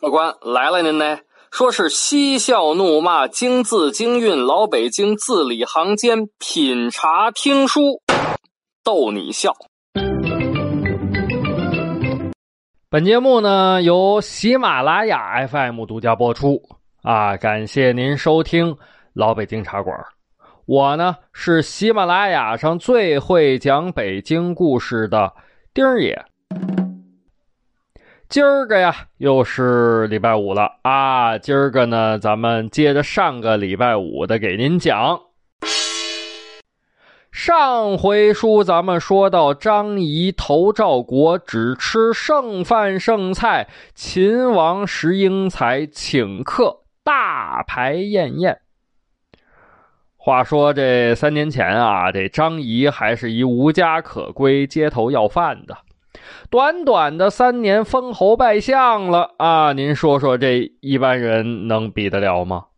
客官来了，您呢？说是嬉笑怒骂，京字京韵，老北京字里行间，品茶听书，逗你笑。本节目呢由喜马拉雅 FM 独家播出啊，感谢您收听老北京茶馆。我呢是喜马拉雅上最会讲北京故事的丁爷。今儿个呀，又是礼拜五了啊！今儿个呢，咱们接着上个礼拜五的给您讲。上回书咱们说到，张仪投赵国，只吃剩饭剩菜，秦王石英才，请客大排宴宴。话说这三年前啊，这张仪还是一无家可归、街头要饭的。短短的三年，封侯拜相了啊！您说说，这一般人能比得了吗？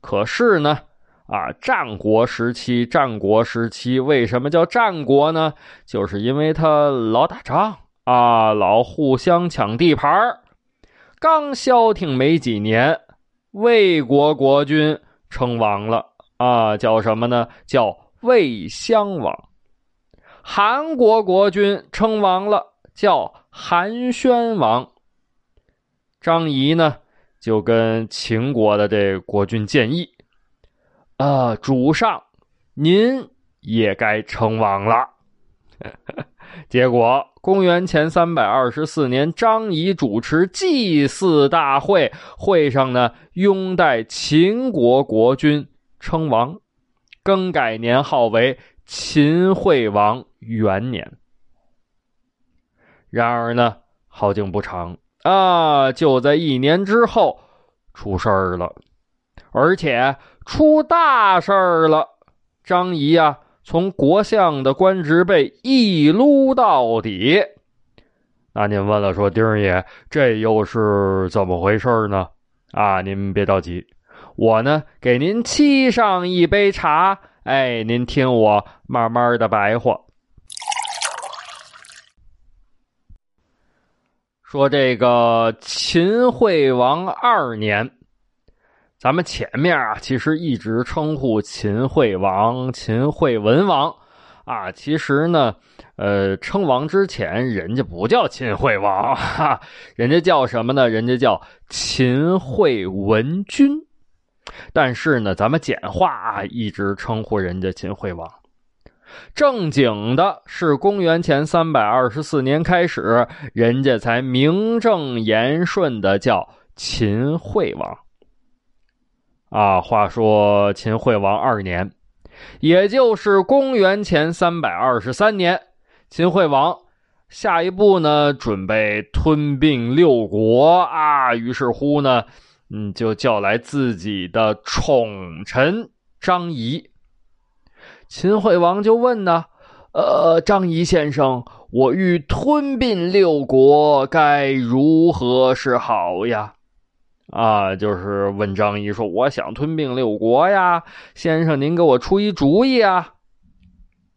可是呢，啊，战国时期，战国时期为什么叫战国呢？就是因为他老打仗啊，老互相抢地盘儿刚消停没几年，魏国国君称王了啊，叫什么呢？叫魏襄王。韩国国君称王了，叫韩宣王。张仪呢，就跟秦国的这国君建议：“啊，主上，您也该称王了。”结果，公元前三百二十四年，张仪主持祭祀大会，会上呢，拥戴秦国国君称王，更改年号为秦惠王。元年，然而呢，好景不长啊！就在一年之后，出事儿了，而且出大事儿了。张仪啊，从国相的官职被一撸到底。那您问了，说丁儿爷，这又是怎么回事呢？啊，您别着急，我呢给您沏上一杯茶，哎，您听我慢慢的白话。说这个秦惠王二年，咱们前面啊，其实一直称呼秦惠王、秦惠文王啊。其实呢，呃，称王之前，人家不叫秦惠王，哈，人家叫什么呢？人家叫秦惠文君。但是呢，咱们简化啊，一直称呼人家秦惠王。正经的是公元前三百二十四年开始，人家才名正言顺的叫秦惠王。啊，话说秦惠王二年，也就是公元前三百二十三年，秦惠王下一步呢，准备吞并六国啊。于是乎呢，嗯，就叫来自己的宠臣张仪。秦惠王就问呢：“呃，张仪先生，我欲吞并六国，该如何是好呀？”啊，就是问张仪说：“我想吞并六国呀，先生您给我出一主意啊！”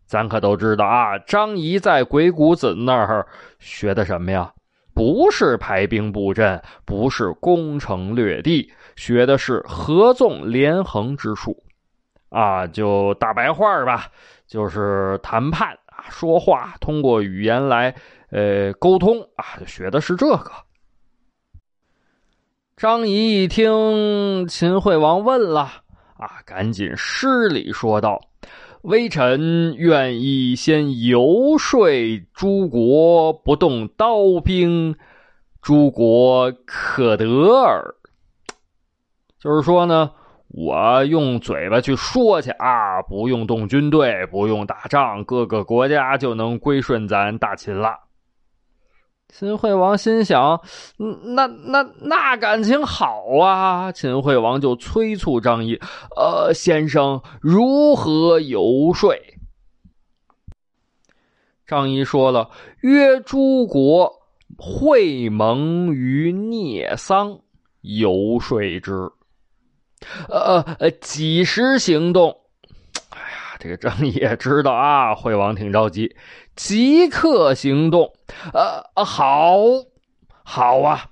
咱可都知道啊，张仪在鬼谷子那儿学的什么呀？不是排兵布阵，不是攻城略地，学的是合纵连横之术。啊，就大白话吧，就是谈判啊，说话通过语言来呃沟通啊，学的是这个。张仪一听秦惠王问了啊，赶紧施礼说道：“微臣愿意先游说诸国不动刀兵，诸国可得耳。”就是说呢。我用嘴巴去说去啊，不用动军队，不用打仗，各个国家就能归顺咱大秦了。秦惠王心想：那那那感情好啊！秦惠王就催促张仪：“呃，先生如何游说？”张仪说了：“约诸国会盟于聂桑，游说之。”呃呃，几时行动？这个张仪也知道啊，惠王挺着急，即刻行动。呃，好，好啊，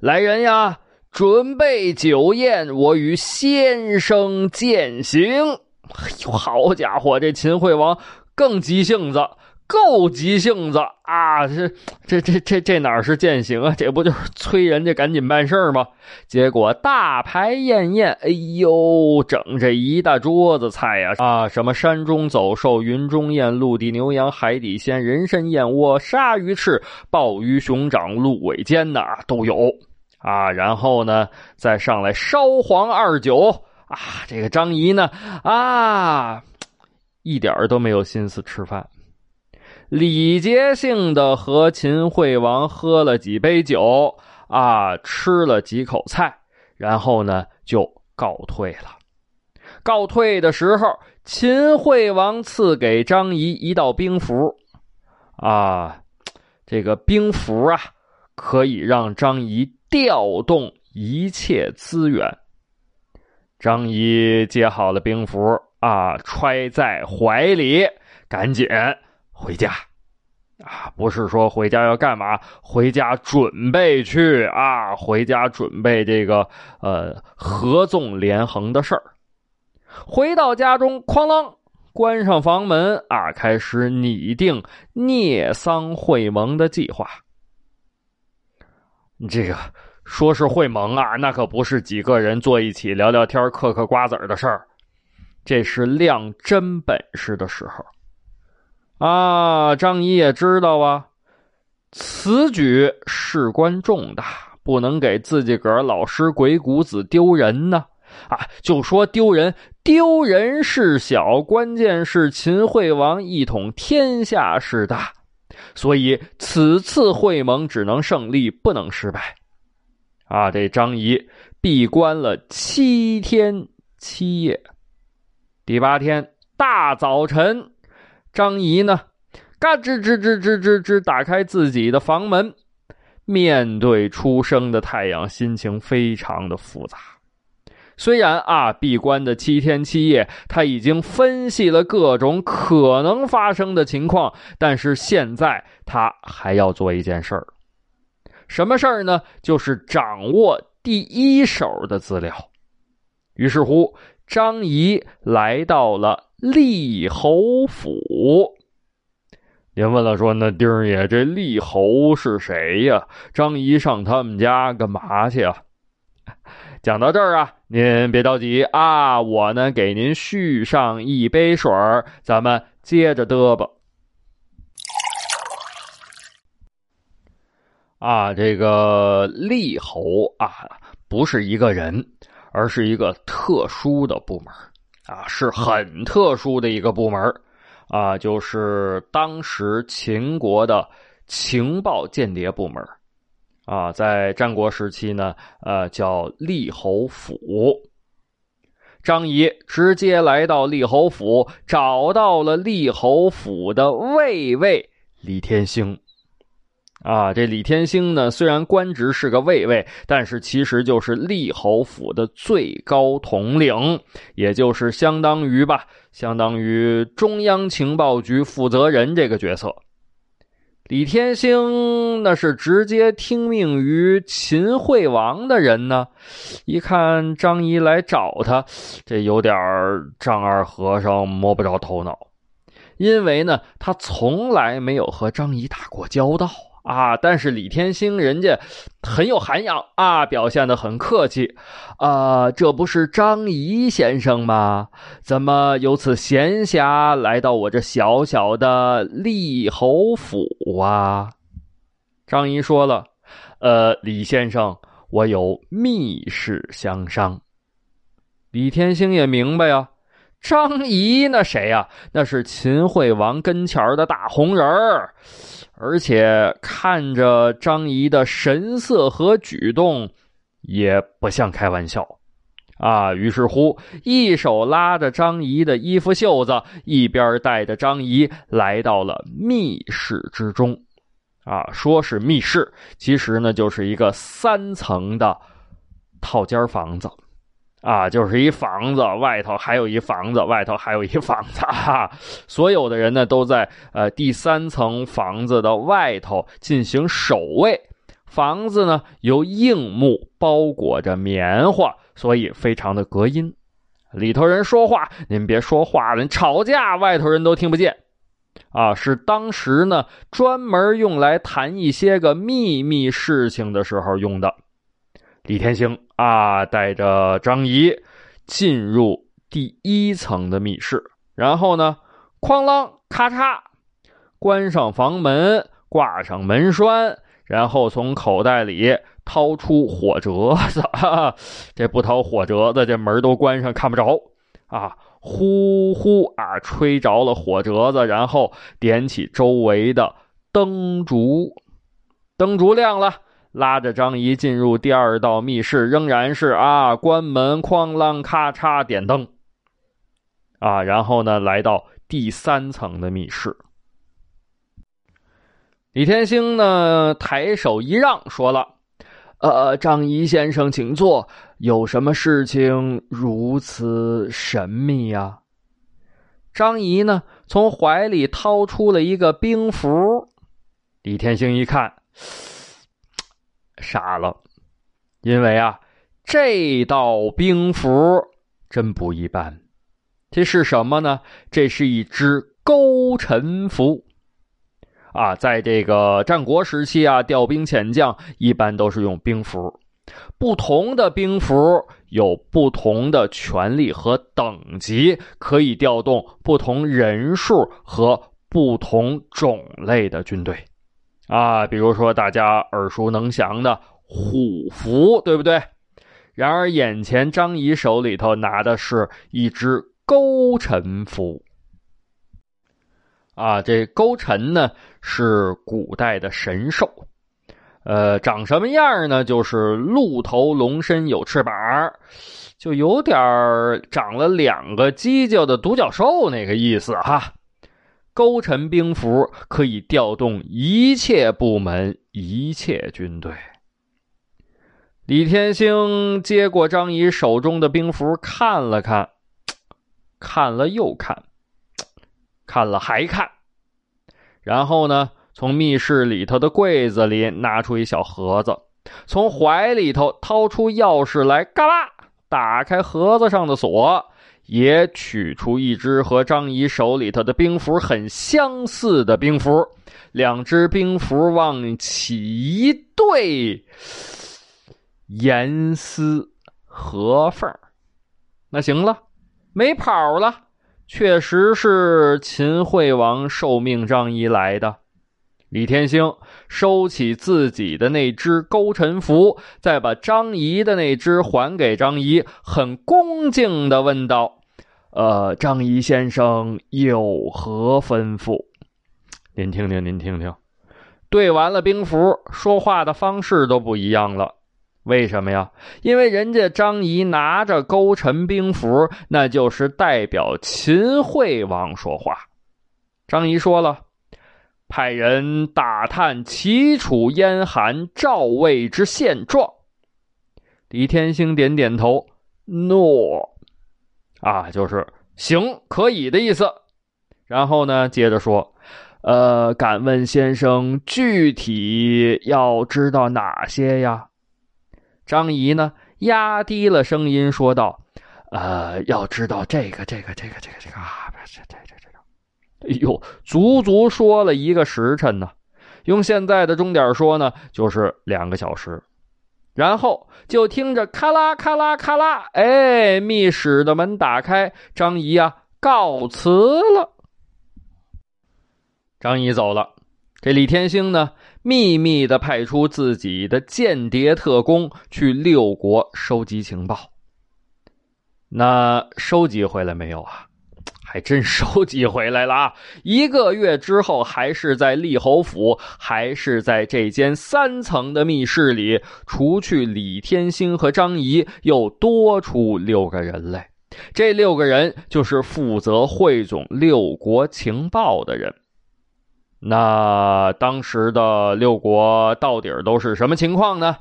来人呀，准备酒宴，我与先生饯行。哎呦，好家伙，这秦惠王更急性子。够急性子啊！这这这这这哪是践行啊？这不就是催人家赶紧办事吗？结果大排宴宴，哎呦，整这一大桌子菜呀！啊，什么山中走兽、云中雁、陆地牛羊、海底鲜、人参燕窝、鲨鱼翅、鲍鱼熊掌、鹿尾尖的都有啊！然后呢，再上来烧黄二酒啊！这个张仪呢，啊，一点都没有心思吃饭。礼节性的和秦惠王喝了几杯酒啊，吃了几口菜，然后呢就告退了。告退的时候，秦惠王赐给张仪一道兵符啊，这个兵符啊可以让张仪调动一切资源。张仪接好了兵符啊，揣在怀里，赶紧。回家，啊，不是说回家要干嘛？回家准备去啊，回家准备这个呃合纵连横的事儿。回到家中，哐啷关上房门啊，开始拟定聂桑会盟的计划。这个说是会盟啊，那可不是几个人坐一起聊聊天、嗑嗑瓜子的事儿，这是亮真本事的时候。啊，张仪也知道啊，此举事关重大，不能给自己个儿老师鬼谷子丢人呢。啊，就说丢人，丢人事小，关键是秦惠王一统天下事大，所以此次会盟只能胜利，不能失败。啊，这张仪闭关了七天七夜，第八天大早晨。张仪呢？嘎吱吱吱吱吱吱，打开自己的房门，面对初升的太阳，心情非常的复杂。虽然啊，闭关的七天七夜，他已经分析了各种可能发生的情况，但是现在他还要做一件事儿。什么事儿呢？就是掌握第一手的资料。于是乎，张仪来到了。厉侯府，您问了，说那丁儿爷，这厉侯是谁呀？张仪上他们家干嘛去啊？讲到这儿啊，您别着急啊，我呢给您续上一杯水咱们接着嘚吧。啊，这个厉侯啊，不是一个人，而是一个特殊的部门。啊，是很特殊的一个部门啊，就是当时秦国的情报间谍部门啊，在战国时期呢，呃，叫厉侯府。张仪直接来到厉侯府，找到了厉侯府的卫尉李天星。啊，这李天星呢，虽然官职是个卫尉，但是其实就是厉侯府的最高统领，也就是相当于吧，相当于中央情报局负责人这个角色。李天星那是直接听命于秦惠王的人呢。一看张仪来找他，这有点丈二和尚摸不着头脑，因为呢，他从来没有和张仪打过交道。啊！但是李天星人家很有涵养啊，表现的很客气啊。这不是张仪先生吗？怎么有此闲暇来到我这小小的厉侯府啊？张仪说了：“呃，李先生，我有密事相商。”李天星也明白呀，张仪那谁呀？那是秦惠王跟前的大红人儿。而且看着张仪的神色和举动，也不像开玩笑，啊！于是乎，一手拉着张仪的衣服袖子，一边带着张仪来到了密室之中，啊，说是密室，其实呢就是一个三层的套间房子，啊，就是一房子外头还有一房子，外头还有一房子 哈。所有的人呢都在呃第三层房子的外头进行守卫。房子呢由硬木包裹着棉花，所以非常的隔音。里头人说话，您别说话了，吵架外头人都听不见。啊，是当时呢专门用来谈一些个秘密事情的时候用的。李天星啊，带着张仪进入第一层的密室，然后呢，哐啷咔嚓，关上房门，挂上门栓，然后从口袋里掏出火折子。这不掏火折子，这门都关上，看不着啊！呼呼啊，吹着了火折子，然后点起周围的灯烛，灯烛亮了。拉着张仪进入第二道密室，仍然是啊，关门，哐啷，咔嚓，点灯，啊，然后呢，来到第三层的密室。李天星呢，抬手一让，说了：“呃，张仪先生，请坐。有什么事情如此神秘呀？”张仪呢，从怀里掏出了一个兵符。李天星一看。傻了，因为啊，这道兵符真不一般。这是什么呢？这是一支勾陈符啊，在这个战国时期啊，调兵遣将一般都是用兵符。不同的兵符有不同的权力和等级，可以调动不同人数和不同种类的军队。啊，比如说大家耳熟能详的虎符，对不对？然而眼前张仪手里头拿的是一只勾陈符。啊，这勾陈呢是古代的神兽，呃，长什么样呢？就是鹿头龙身有翅膀，就有点长了两个犄角的独角兽那个意思哈。勾陈兵符可以调动一切部门、一切军队。李天星接过张仪手中的兵符，看了看，看了又看，看了还看，然后呢，从密室里头的柜子里拿出一小盒子，从怀里头掏出钥匙来，嘎啦，打开盒子上的锁。也取出一只和张仪手里头的兵符很相似的兵符，两只兵符往起一对，严丝合缝。那行了，没跑了，确实是秦惠王受命张仪来的。李天星收起自己的那只勾陈符，再把张仪的那只还给张仪，很恭敬的问道。呃，张仪先生有何吩咐？您听听，您听听。对完了兵符，说话的方式都不一样了。为什么呀？因为人家张仪拿着勾陈兵符，那就是代表秦惠王说话。张仪说了：“派人打探齐楚燕韩赵魏之现状。”李天星点点头，诺。啊，就是行可以的意思。然后呢，接着说，呃，敢问先生，具体要知道哪些呀？张仪呢，压低了声音说道：“呃，要知道这个，这个，这个，这个，这个啊，这这这这这，哎呦，足足说了一个时辰呢。用现在的钟点说呢，就是两个小时。”然后就听着咔啦咔啦咔啦，哎，密室的门打开，张仪啊告辞了。张仪走了，这李天星呢，秘密的派出自己的间谍特工去六国收集情报。那收集回来没有啊？还真收集回来了啊！一个月之后，还是在立侯府，还是在这间三层的密室里，除去李天星和张仪，又多出六个人来。这六个人就是负责汇总六国情报的人。那当时的六国到底都是什么情况呢？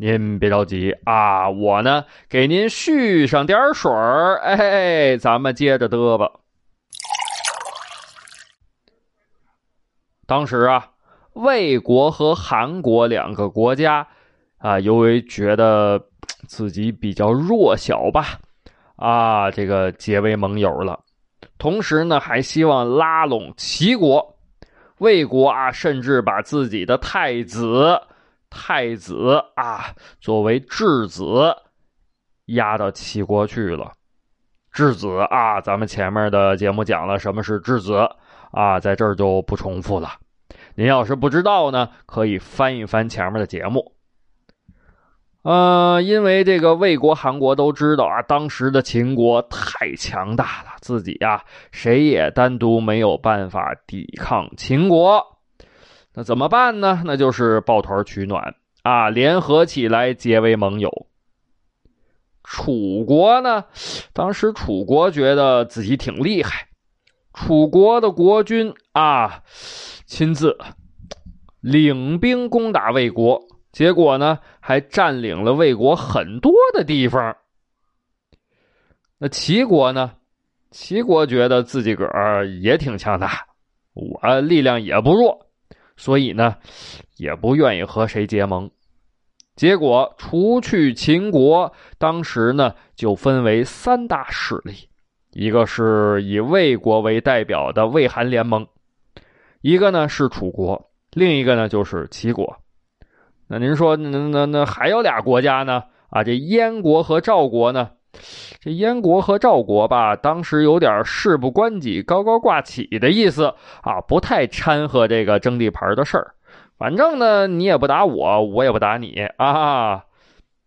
您别着急啊，我呢给您续上点水儿，哎，咱们接着嘚吧。当时啊，魏国和韩国两个国家啊，由于觉得自己比较弱小吧，啊，这个结为盟友了。同时呢，还希望拉拢齐国。魏国啊，甚至把自己的太子、太子啊作为质子压到齐国去了。质子啊，咱们前面的节目讲了什么是质子啊，在这儿就不重复了。您要是不知道呢，可以翻一翻前面的节目。呃，因为这个魏国、韩国都知道啊，当时的秦国太强大了，自己呀谁也单独没有办法抵抗秦国。那怎么办呢？那就是抱团取暖啊，联合起来结为盟友。楚国呢，当时楚国觉得自己挺厉害，楚国的国君啊亲自领兵攻打魏国。结果呢，还占领了魏国很多的地方。那齐国呢？齐国觉得自己个儿也挺强大，我力量也不弱，所以呢，也不愿意和谁结盟。结果，除去秦国，当时呢就分为三大势力：一个是以魏国为代表的魏韩联盟，一个呢是楚国，另一个呢就是齐国。那您说，那那那还有俩国家呢？啊，这燕国和赵国呢？这燕国和赵国吧，当时有点事不关己高高挂起的意思啊，不太掺和这个争地盘的事儿。反正呢，你也不打我，我也不打你啊。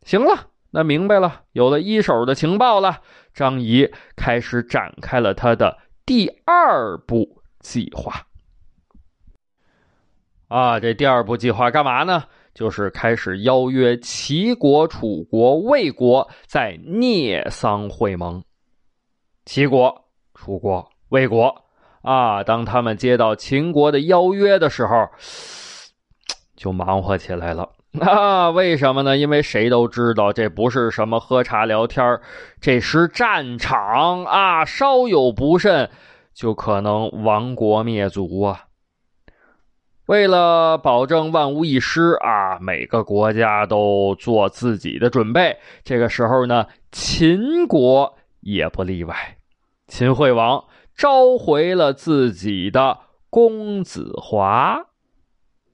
行了，那明白了，有了一手的情报了，张仪开始展开了他的第二步计划。啊，这第二步计划干嘛呢？就是开始邀约齐国、楚国、魏国在聂桑会盟。齐国、楚国、魏国啊，当他们接到秦国的邀约的时候，就忙活起来了。啊，为什么呢？因为谁都知道，这不是什么喝茶聊天这是战场啊！稍有不慎，就可能亡国灭族啊！为了保证万无一失啊，每个国家都做自己的准备。这个时候呢，秦国也不例外。秦惠王召回了自己的公子华，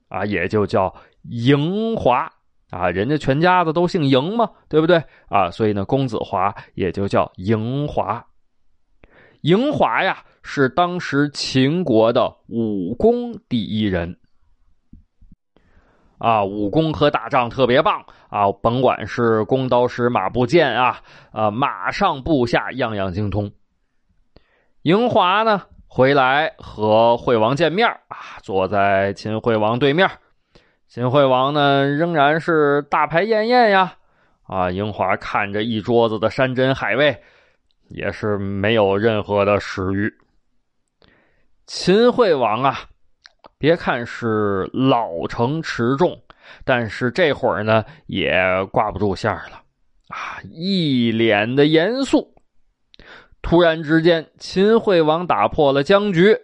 啊，也就叫嬴华啊，人家全家子都姓嬴嘛，对不对啊？所以呢，公子华也就叫嬴华。嬴华呀，是当时秦国的武功第一人。啊，武功和打仗特别棒啊！甭管是弓刀石马步剑啊，啊，马上部下样样精通。嬴华呢，回来和惠王见面啊，坐在秦惠王对面。秦惠王呢，仍然是大排宴宴呀。啊，嬴华看着一桌子的山珍海味，也是没有任何的食欲。秦惠王啊。别看是老成持重，但是这会儿呢也挂不住线了啊！一脸的严肃。突然之间，秦惠王打破了僵局：“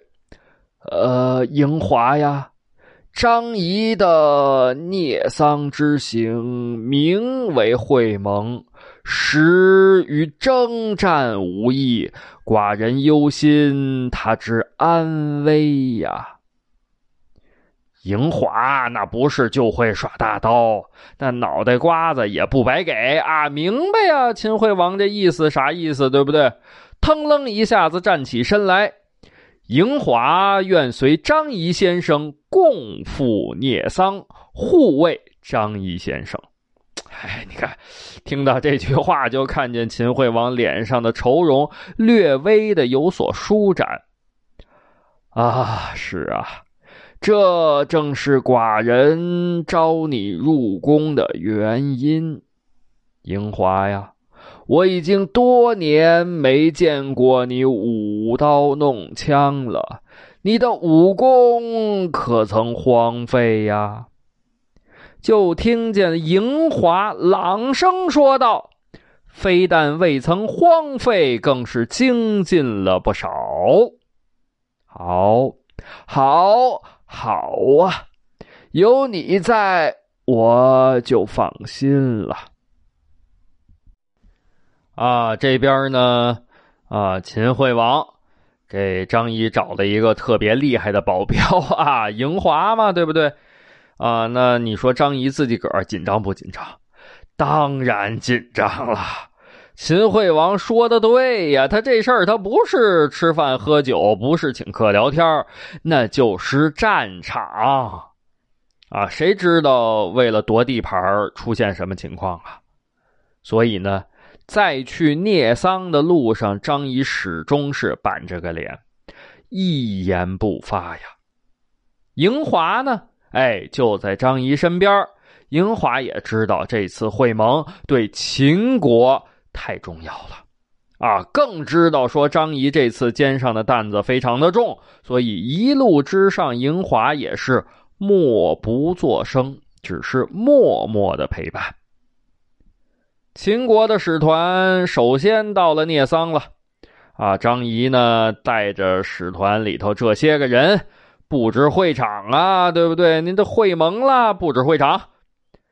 呃，嬴华呀，张仪的聂桑之行，名为会盟，实与征战无异。寡人忧心他之安危呀。”嬴华那不是就会耍大刀，那脑袋瓜子也不白给啊！明白呀，秦惠王这意思啥意思？对不对？腾楞一下子站起身来，嬴华愿随张仪先生共赴聂桑，护卫张仪先生。哎，你看，听到这句话，就看见秦惠王脸上的愁容略微的有所舒展。啊，是啊。这正是寡人招你入宫的原因，樱花呀！我已经多年没见过你舞刀弄枪了，你的武功可曾荒废呀？就听见迎华朗声说道：“非但未曾荒废，更是精进了不少。好，好，好啊！有你在，我就放心了。”啊，这边呢，啊，秦惠王给张仪找了一个特别厉害的保镖 啊，迎华嘛，对不对？啊，那你说张仪自己个儿紧张不紧张？当然紧张了。秦惠王说的对呀，他这事儿他不是吃饭喝酒，不是请客聊天，那就是战场啊！谁知道为了夺地盘出现什么情况啊？所以呢，在去聂桑的路上，张仪始终是板着个脸，一言不发呀。迎华呢？哎，就在张仪身边。英华也知道这次会盟对秦国太重要了，啊，更知道说张仪这次肩上的担子非常的重，所以一路之上，英华也是默不作声，只是默默的陪伴。秦国的使团首先到了聂桑了，啊，张仪呢带着使团里头这些个人。布置会场啊，对不对？您的会盟啦，布置会场，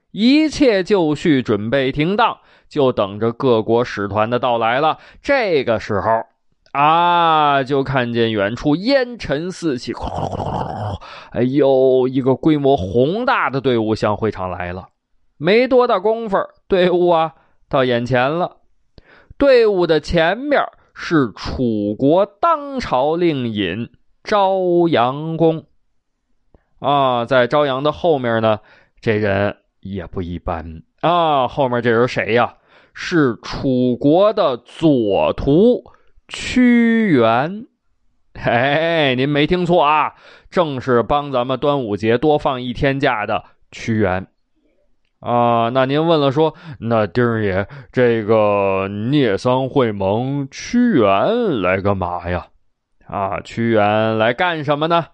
一切就绪，准备停当，就等着各国使团的到来了。这个时候啊，就看见远处烟尘四起，哎呦，一个规模宏大的队伍向会场来了。没多大功夫，队伍啊到眼前了。队伍的前面是楚国当朝令尹。朝阳公啊，在朝阳的后面呢，这人也不一般啊。后面这人谁呀？是楚国的左徒屈原。嘿哎，您没听错啊，正是帮咱们端午节多放一天假的屈原啊。那您问了，说那丁儿爷这个聂桑会盟，屈原来干嘛呀？啊，屈原来干什么呢？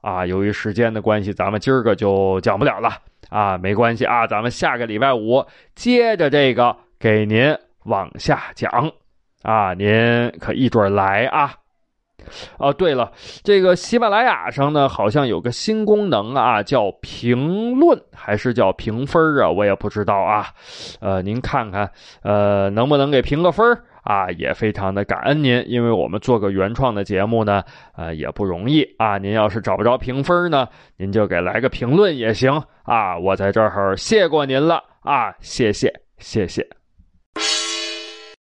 啊，由于时间的关系，咱们今儿个就讲不了了。啊，没关系啊，咱们下个礼拜五接着这个给您往下讲。啊，您可一准来啊。哦，对了，这个喜马拉雅上呢，好像有个新功能啊，叫评论还是叫评分啊？我也不知道啊。呃，您看看，呃，能不能给评个分啊？也非常的感恩您，因为我们做个原创的节目呢，呃，也不容易啊。您要是找不着评分呢，您就给来个评论也行啊。我在这儿谢过您了啊，谢谢，谢谢。